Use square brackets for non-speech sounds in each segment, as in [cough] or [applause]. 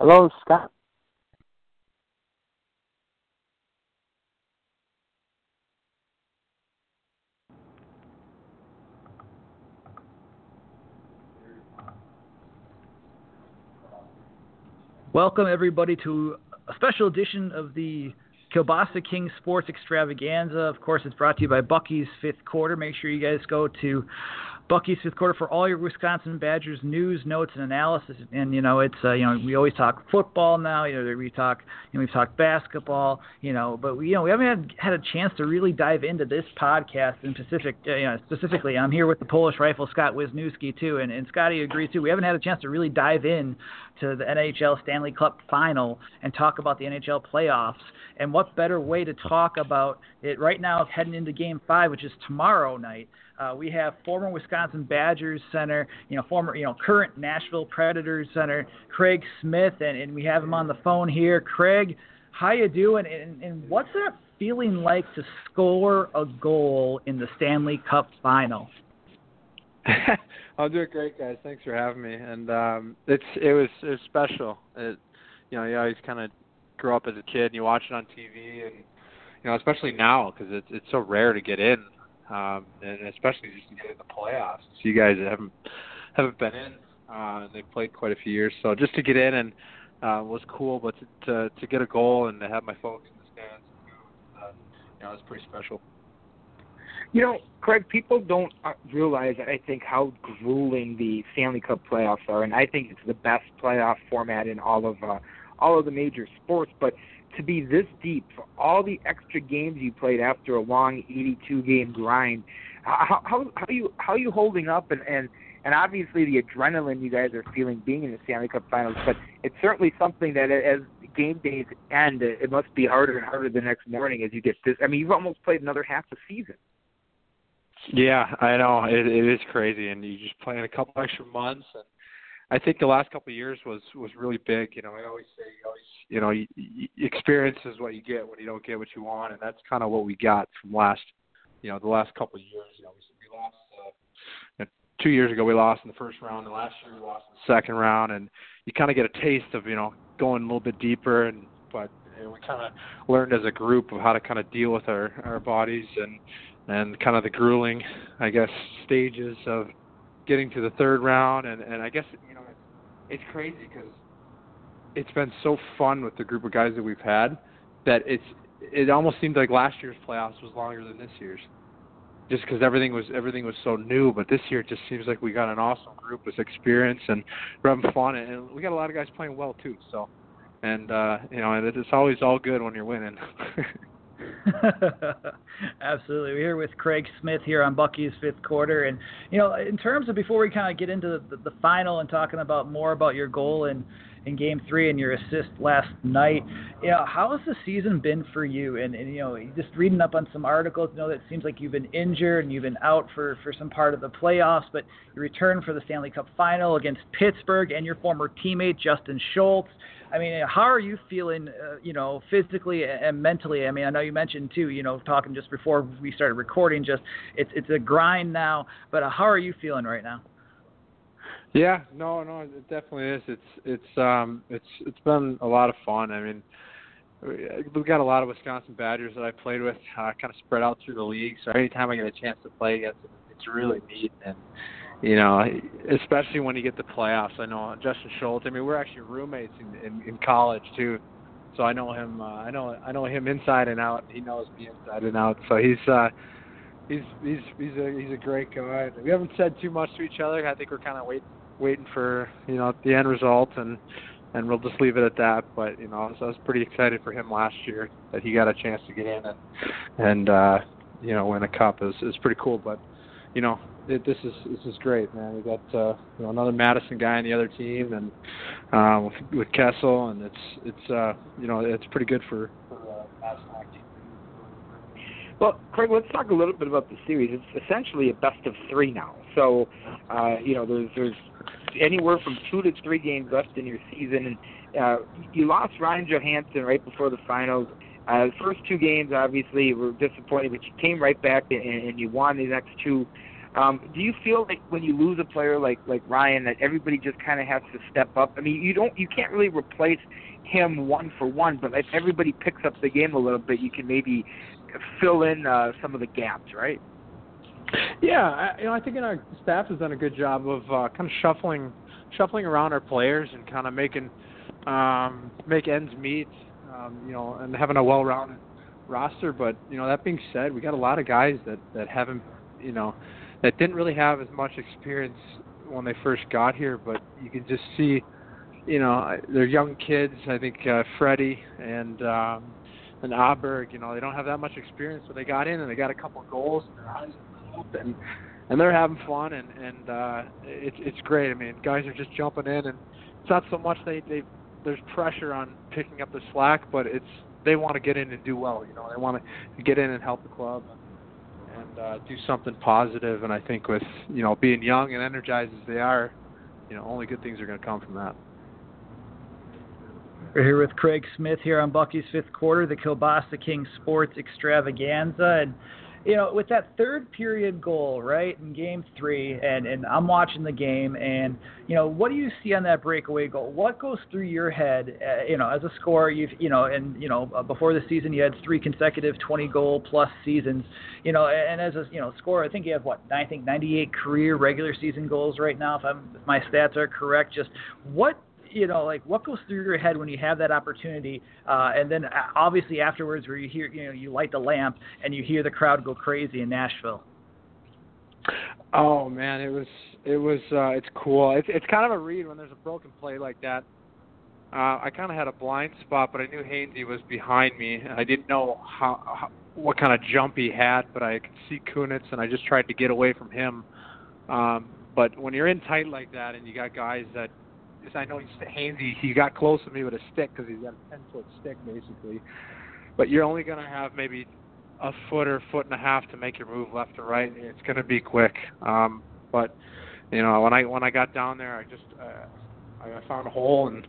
Hello, Scott. Welcome, everybody, to a special edition of the Kielbasa King Sports Extravaganza. Of course, it's brought to you by Bucky's Fifth Quarter. Make sure you guys go to Bucky's Fifth Quarter for all your Wisconsin Badgers news, notes, and analysis. And you know, it's uh, you know we always talk football now. You know, we talk you know, we've talked basketball. You know, but we you know we haven't had, had a chance to really dive into this podcast in specific. Uh, you know, specifically, I'm here with the Polish Rifle Scott Wisniewski too, and and Scotty agrees too. We haven't had a chance to really dive in to the NHL Stanley Cup Final and talk about the NHL playoffs. And what better way to talk about it right now, is heading into Game Five, which is tomorrow night. Uh, we have former Wisconsin Badgers center, you know, former, you know, current Nashville Predators center, Craig Smith, and, and we have him on the phone here. Craig, how you doing? And, and what's that feeling like to score a goal in the Stanley Cup final? [laughs] I'm doing great, guys. Thanks for having me. And um, it's it was it was special. It, you know, you always kind of grow up as a kid and you watch it on TV, and you know, especially now because it's it's so rare to get in um, and especially just to get in the playoffs. So you guys haven't haven't been in, uh, they played quite a few years. So just to get in and uh, was cool, but to, to to get a goal and to have my folks in the stands, uh, you know, it was pretty special. You know, Craig, people don't uh, realize, I think, how grueling the Stanley Cup playoffs are, and I think it's the best playoff format in all of uh, all of the major sports. But to be this deep for all the extra games you played after a long 82 game grind. How how how are you how are you holding up and and and obviously the adrenaline you guys are feeling being in the Stanley Cup Finals, but it's certainly something that as game days end, it must be harder and harder the next morning as you get this. I mean, you've almost played another half the season. Yeah, I know it, it is crazy, and you just play in a couple extra months, and I think the last couple of years was was really big. You know, I always say you always you know, you, you, experience is what you get when you don't get what you want, and that's kind of what we got from last, you know, the last couple of years. You know, we, we lost uh, you know, two years ago. We lost in the first round, and last year we lost in the second round, and you kind of get a taste of you know going a little bit deeper, and but you know, we kind of learned as a group of how to kind of deal with our our bodies and and kind of the grueling, I guess, stages of getting to the third round, and and I guess you know it's, it's crazy because it's been so fun with the group of guys that we've had that it's it almost seemed like last year's playoffs was longer than this year's just because everything was everything was so new. But this year, it just seems like we got an awesome group with experience and we're having fun, and we got a lot of guys playing well too. So, and uh, you know, and it's always all good when you're winning. [laughs] [laughs] Absolutely. We're here with Craig Smith here on Bucky's fifth quarter, and you know, in terms of before we kind of get into the, the, the final and talking about more about your goal and in Game Three and your assist last night. You know, how has the season been for you? And, and you know, just reading up on some articles, you know, that it seems like you've been injured and you've been out for for some part of the playoffs, but you returned for the Stanley Cup Final against Pittsburgh and your former teammate Justin Schultz. I mean, how are you feeling, uh, you know, physically and mentally? I mean, I know you mentioned too, you know, talking just before we started recording, just it's it's a grind now. But uh, how are you feeling right now? Yeah, no, no, it definitely is. It's it's um it's it's been a lot of fun. I mean, we've got a lot of Wisconsin Badgers that I played with, uh, kind of spread out through the league. So anytime I get a chance to play against them, it's really neat. And you know, especially when you get the playoffs. I know Justin Schultz. I mean, we're actually roommates in in, in college too. So I know him. Uh, I know I know him inside and out. He knows me inside and out. So he's uh he's he's he's a he's a great guy. We haven't said too much to each other. I think we're kind of waiting waiting for you know the end result and and we'll just leave it at that. But you know, I was, I was pretty excited for him last year that he got a chance to get in and and uh, you know win a cup is is pretty cool. But you know, it, this is this is great, man. We got uh, you know another Madison guy on the other team and uh, with, with Kessel, and it's it's uh, you know it's pretty good for, for uh, Madison hockey. Well, Craig, let's talk a little bit about the series. It's essentially a best of three now. So, uh, you know, there's there's anywhere from two to three games left in your season, and uh, you lost Ryan Johansen right before the finals. Uh, the first two games, obviously, were disappointing, but you came right back and, and you won the next two. Um, do you feel like when you lose a player like like Ryan that everybody just kind of has to step up? I mean, you don't you can't really replace him one for one, but if everybody picks up the game a little bit, you can maybe fill in uh, some of the gaps, right? Yeah, I, you know, I think our staff has done a good job of uh, kind of shuffling shuffling around our players and kind of making um, make ends meet, um, you know, and having a well-rounded roster. But you know, that being said, we got a lot of guys that that haven't, you know, that didn't really have as much experience when they first got here. But you can just see, you know, they're young kids. I think uh, Freddie and um, and Aberg, you know, they don't have that much experience, but they got in and they got a couple goals and their eyes up and and they're having fun and and uh, it's it's great. I mean, guys are just jumping in and it's not so much they they there's pressure on picking up the slack, but it's they want to get in and do well. You know, they want to get in and help the club and, and uh, do something positive. And I think with you know being young and energized as they are, you know, only good things are going to come from that. We're here with Craig Smith here on Bucky's Fifth Quarter, the Kielbasa King Sports Extravaganza, and you know, with that third period goal, right, in game three, and, and I'm watching the game, and, you know, what do you see on that breakaway goal? What goes through your head, uh, you know, as a scorer, you've, you know, and, you know, uh, before the season, you had three consecutive 20 goal plus seasons, you know, and as a, you know, scorer, I think you have, what, I think 98 career regular season goals right now, if, I'm, if my stats are correct. Just what you know, like what goes through your head when you have that opportunity, uh, and then uh, obviously afterwards, where you hear, you know, you light the lamp and you hear the crowd go crazy in Nashville. Oh man, it was it was uh, it's cool. It's it's kind of a read when there's a broken play like that. Uh, I kind of had a blind spot, but I knew Hainsey was behind me. I didn't know how, how what kind of jump he had, but I could see Kunitz, and I just tried to get away from him. Um, but when you're in tight like that, and you got guys that because I know he's handy. He got close to me with a stick because he's got a ten foot stick basically. But you're only to have maybe a foot or foot and a half to make your move left or right. It's to be quick. Um, but you know when I when I got down there, I just uh, I found a hole and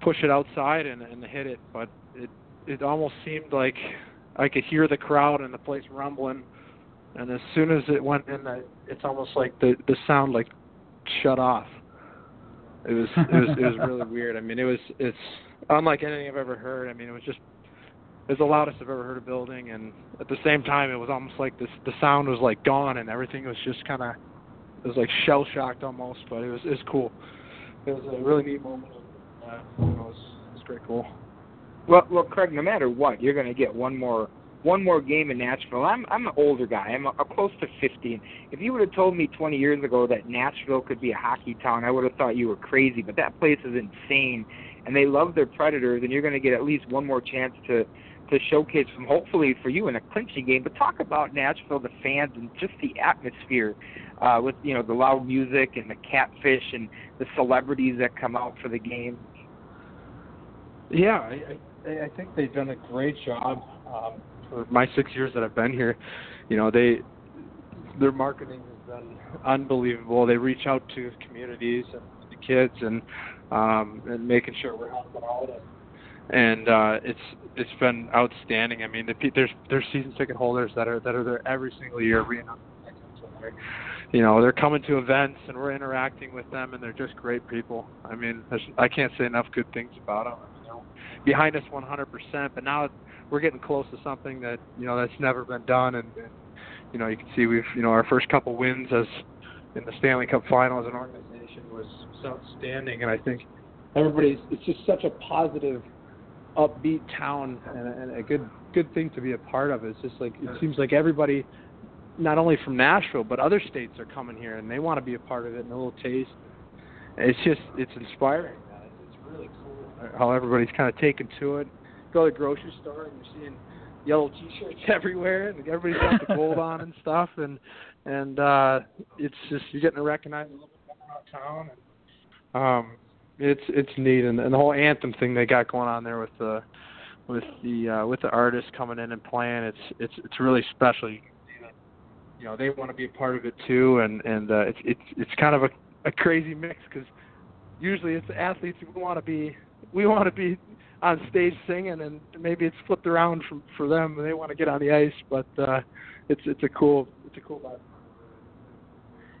push it outside and, and hit it. But it it almost seemed like I could hear the crowd and the place rumbling. And as soon as it went in, it's almost like the the sound like shut off it was it was it was really weird. I mean, it was it's unlike anything I've ever heard. I mean, it was just it was the loudest I've ever heard a building, and at the same time, it was almost like this the sound was like gone, and everything was just kind of it was like shell shocked almost, but it was it was cool. It was a really neat moment. Uh, it was it was pretty cool. Well, well, Craig, no matter what, you're going to get one more one more game in Nashville. I'm I'm an older guy. I'm a, a close to 50. If you would have told me 20 years ago that Nashville could be a hockey town, I would have thought you were crazy. But that place is insane, and they love their Predators, and you're going to get at least one more chance to to showcase them, hopefully for you in a clinching game. But talk about Nashville, the fans, and just the atmosphere uh, with you know the loud music and the catfish and the celebrities that come out for the game. Yeah, I, I, I think they've done a great job. Um, for my six years that I've been here, you know, they their marketing has been unbelievable. They reach out to communities and the kids and um and making sure we're helping out and and uh it's it's been outstanding. I mean, the, there's there's season ticket holders that are that are there every single year. You know, they're coming to events and we're interacting with them, and they're just great people. I mean, I can't say enough good things about them. I mean, behind us 100%. But now we're getting close to something that you know that's never been done, and, and you know you can see we've you know our first couple wins as in the Stanley Cup final as an organization was, was outstanding, and I think everybody's it's just such a positive, upbeat town and, and a good good thing to be a part of. It's just like it seems like everybody, not only from Nashville but other states are coming here and they want to be a part of it and a little taste. It's just it's inspiring. It's really cool how everybody's kind of taken to it go to the grocery store and you're seeing yellow t-shirts [laughs] everywhere and everybody's got the gold [laughs] on and stuff and and uh it's just you're getting recognized a little bit more around town and um it's it's neat and, and the whole anthem thing they got going on there with the with the uh with the artists coming in and playing it's it's it's really special. You, you know they want to be a part of it too and and uh it's it's it's kind of a a crazy mix because usually it's the athletes who want to be we want to be on stage singing, and maybe it's flipped around from for them and they want to get on the ice. But uh, it's it's a cool it's a cool vibe.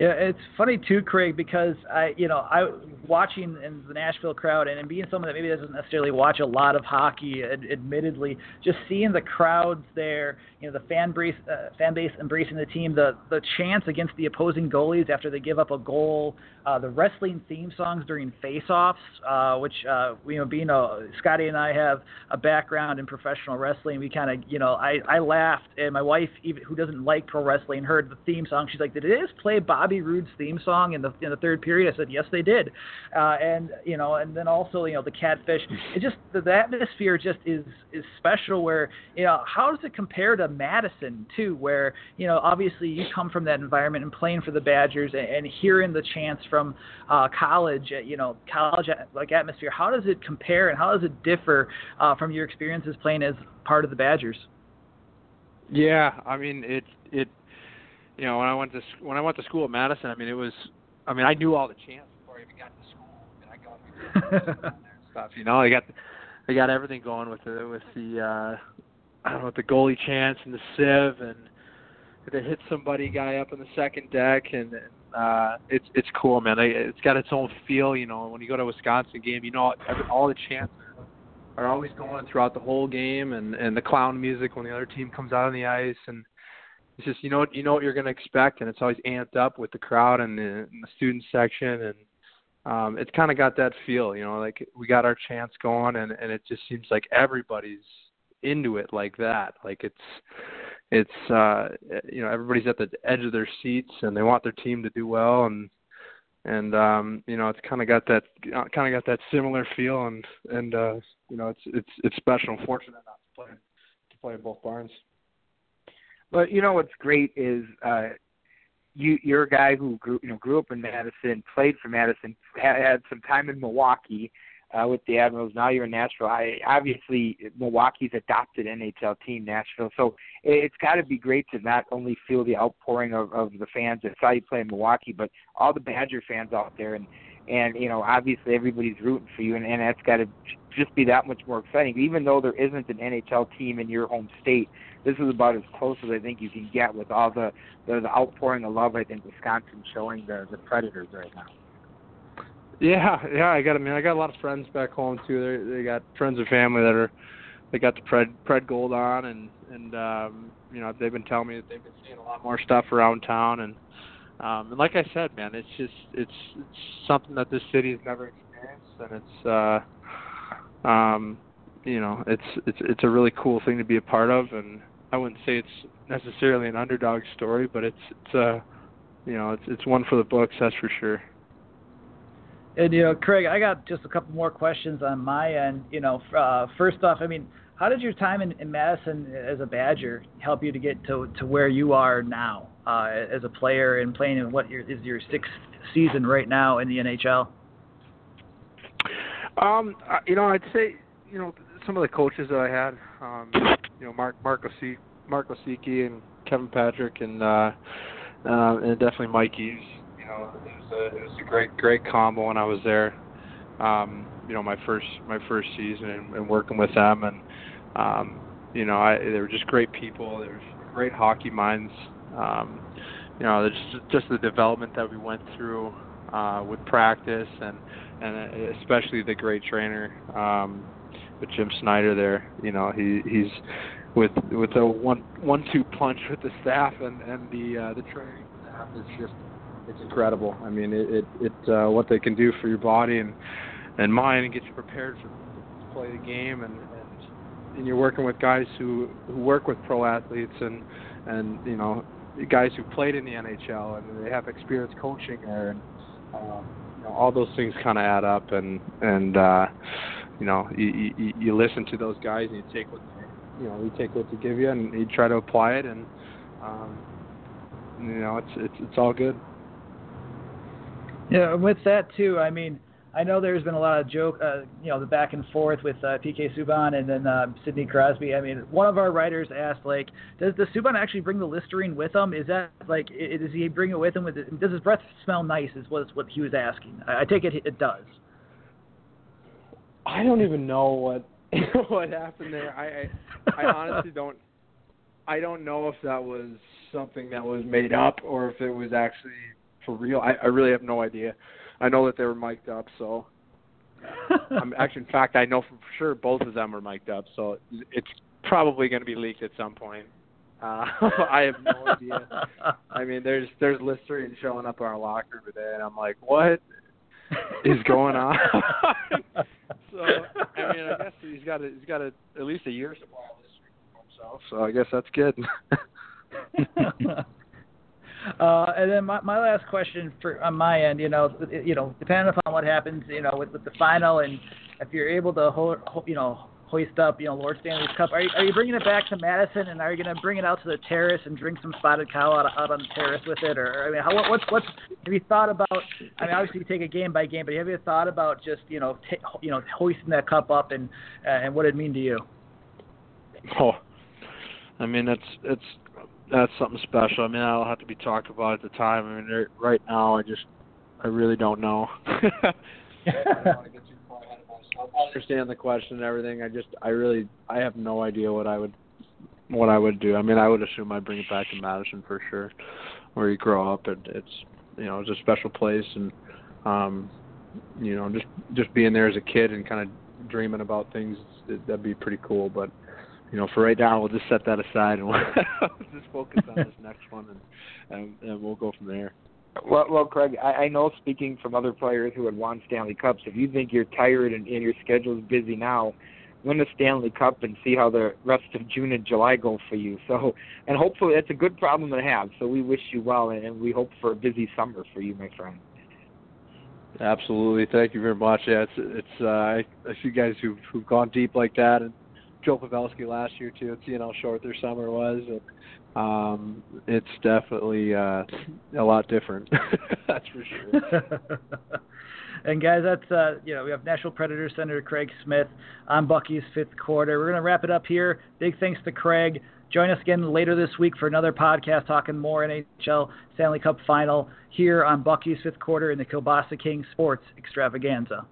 Yeah, it's funny too, Craig, because I, you know, I watching in the Nashville crowd and, being someone that maybe doesn't necessarily watch a lot of hockey, ad, admittedly, just seeing the crowds there, you know, the fan base, uh, fan base embracing the team, the the chants against the opposing goalies after they give up a goal, uh, the wrestling theme songs during face-offs, uh, which uh, you know, being a Scotty and I have a background in professional wrestling, we kind of, you know, I I laughed, and my wife, even who doesn't like pro wrestling, heard the theme song. She's like, "Did it just play Bob?" Bobby Roode's theme song in the in the third period? I said, yes, they did. Uh, and you know, and then also you know the catfish. [laughs] It just the, the atmosphere just is is special. Where you know, how does it compare to Madison too? Where you know, obviously you come from that environment and playing for the Badgers and, and hearing the chants from uh, college, uh, you know, college uh, like atmosphere. How does it compare and how does it differ uh, from your experiences playing as part of the Badgers? Yeah, I mean it it you know, when I went to when I went to school at Madison, I mean, it was, I mean, I knew all the chants before I even got to school. I mean, I got [laughs] stuff, you know. They got they got everything going with the with the uh, I don't know, the goalie chants and the sieve and they hit somebody guy up in the second deck and uh it's it's cool man it's got its own feel you know when you go to a wisconsin game you know every, all the chants are always going throughout the whole game and and the clown music when the other team comes out on the ice and it's just you know you know what you're going to expect, and it's always amped up with the crowd and the, and the student section, and um, it's kind of got that feel. You know, like we got our chance going, and and it just seems like everybody's into it like that. Like it's it's uh you know everybody's at the edge of their seats and they want their team to do well and and um you know it's kind of got that kind of got that similar feel and and uh you know it's it's it's special. I'm fortunate not to play to play both barns. But you know what's great is uh, you you're a guy who grew you know grew up in Madison, played for Madison, had, had some time in Milwaukee uh, with the Admirals. Now you're in Nashville. I obviously Milwaukee's adopted NHL team, Nashville. So it's got to be great to not only feel the outpouring of, of the fans that saw you play in Milwaukee, but all the Badger fans out there and and you know obviously everybody's rooting for you and, and that's got to just be that much more exciting even though there isn't an NHL team in your home state this is about as close as I think you can get with all the the, the outpouring of love I think Wisconsin showing the the Predators right now. Yeah, yeah, I got. I mean, I got a lot of friends back home too. They they got friends and family that are they got the pred pred gold on, and and um, you know they've been telling me that they've been seeing a lot more stuff around town, and um, and like I said, man, it's just it's it's something that this city has never experienced, and it's uh, um, you know it's it's it's a really cool thing to be a part of, and I wouldn't say it's necessarily an underdog story, but it's it's uh you know it's it's one for the books that's for sure. And you know, Craig, I got just a couple more questions on my end. You know, uh, first off, I mean, how did your time in, in Madison as a Badger help you to get to to where you are now uh, as a player and playing in what your, is your sixth season right now in the NHL? Um, you know, I'd say you know some of the coaches that I had. Um, you know Mark Mark Osiecki and Kevin Patrick and uh, uh, and definitely Mike Eaves. You know, it was a it was a great great combo when I was there. Um, you know, my first my first season and, and working with them, and um, you know, I, they were just great people. They were great hockey minds. Um, you know, just just the development that we went through uh, with practice and and especially the great trainer um, with Jim Snyder there. You know, he he's with with a one one two punch with the staff and and the uh, the training staff is just it's incredible. I mean, it it, it uh, what they can do for your body and and mind and get you prepared for to play the game and and, and you're working with guys who who work with pro athletes and and you know guys who played in the NHL and they have experience coaching there and um, you know all those things kind of add up and and uh you know you, you you listen to those guys and you take what you know you take what they give you and you try to apply it and um you know it's it's it's all good. Yeah with that too i mean I know there's been a lot of joke, uh, you know, the back and forth with uh, PK Subban and then uh, Sidney Crosby. I mean, one of our writers asked, like, does the Subban actually bring the Listerine with him? Is that like, does he bring it with him? With it? Does his breath smell nice? Is what what he was asking. I, I take it it does. I don't even know what [laughs] what happened there. I, I I honestly don't I don't know if that was something that was made up or if it was actually for real. I, I really have no idea. I know that they were mic'd up, so [laughs] I'm actually, in fact, I know for sure both of them are mic'd up, so it's probably going to be leaked at some point. Uh, [laughs] I have no idea. I mean, there's there's Listerine showing up in our locker today, and I'm like, what is going on? [laughs] so I mean, I guess he's got a, he's got a, at least a year supply of Listerine for himself. So I guess that's good. Uh, and then my, my last question for on my end, you know, you know, depending upon what happens, you know, with, with the final, and if you're able to, hold, you know, hoist up, you know, Lord Stanley's Cup, are you, are you bringing it back to Madison, and are you going to bring it out to the terrace and drink some spotted cow out, out on the terrace with it, or I mean, how, what's what's have you thought about? I mean, obviously you take it game by game, but have you thought about just you know, t- you know, hoisting that cup up and uh, and what it mean to you? Oh, I mean, it's it's that's something special. I mean, that'll have to be talked about at the time. I mean, right now, I just, I really don't know. [laughs] I understand the question and everything. I just, I really, I have no idea what I would, what I would do. I mean, I would assume I'd bring it back to Madison for sure, where you grow up, and it's, you know, it's a special place, and, um, you know, just, just being there as a kid and kind of dreaming about things, that'd be pretty cool. But you know, for right now, we'll just set that aside and [laughs] we'll just focus on this next one, and, and and we'll go from there. Well, well, Craig, I, I know speaking from other players who had won Stanley Cups, if you think you're tired and, and your schedule's busy now, win the Stanley Cup and see how the rest of June and July go for you. So, and hopefully, it's a good problem to have. So we wish you well, and, and we hope for a busy summer for you, my friend. Absolutely, thank you very much. Yeah, it's it's uh, I, I see guys who've who've gone deep like that, and Joe Pavelski last year too, seeing how short their summer was. And, um, it's definitely uh, a lot different. [laughs] that's for sure. [laughs] and guys, that's uh, you know we have Nashville Predators center Craig Smith on Bucky's fifth quarter. We're gonna wrap it up here. Big thanks to Craig. Join us again later this week for another podcast talking more NHL Stanley Cup final here on Bucky's fifth quarter in the Kielbasa King Sports Extravaganza.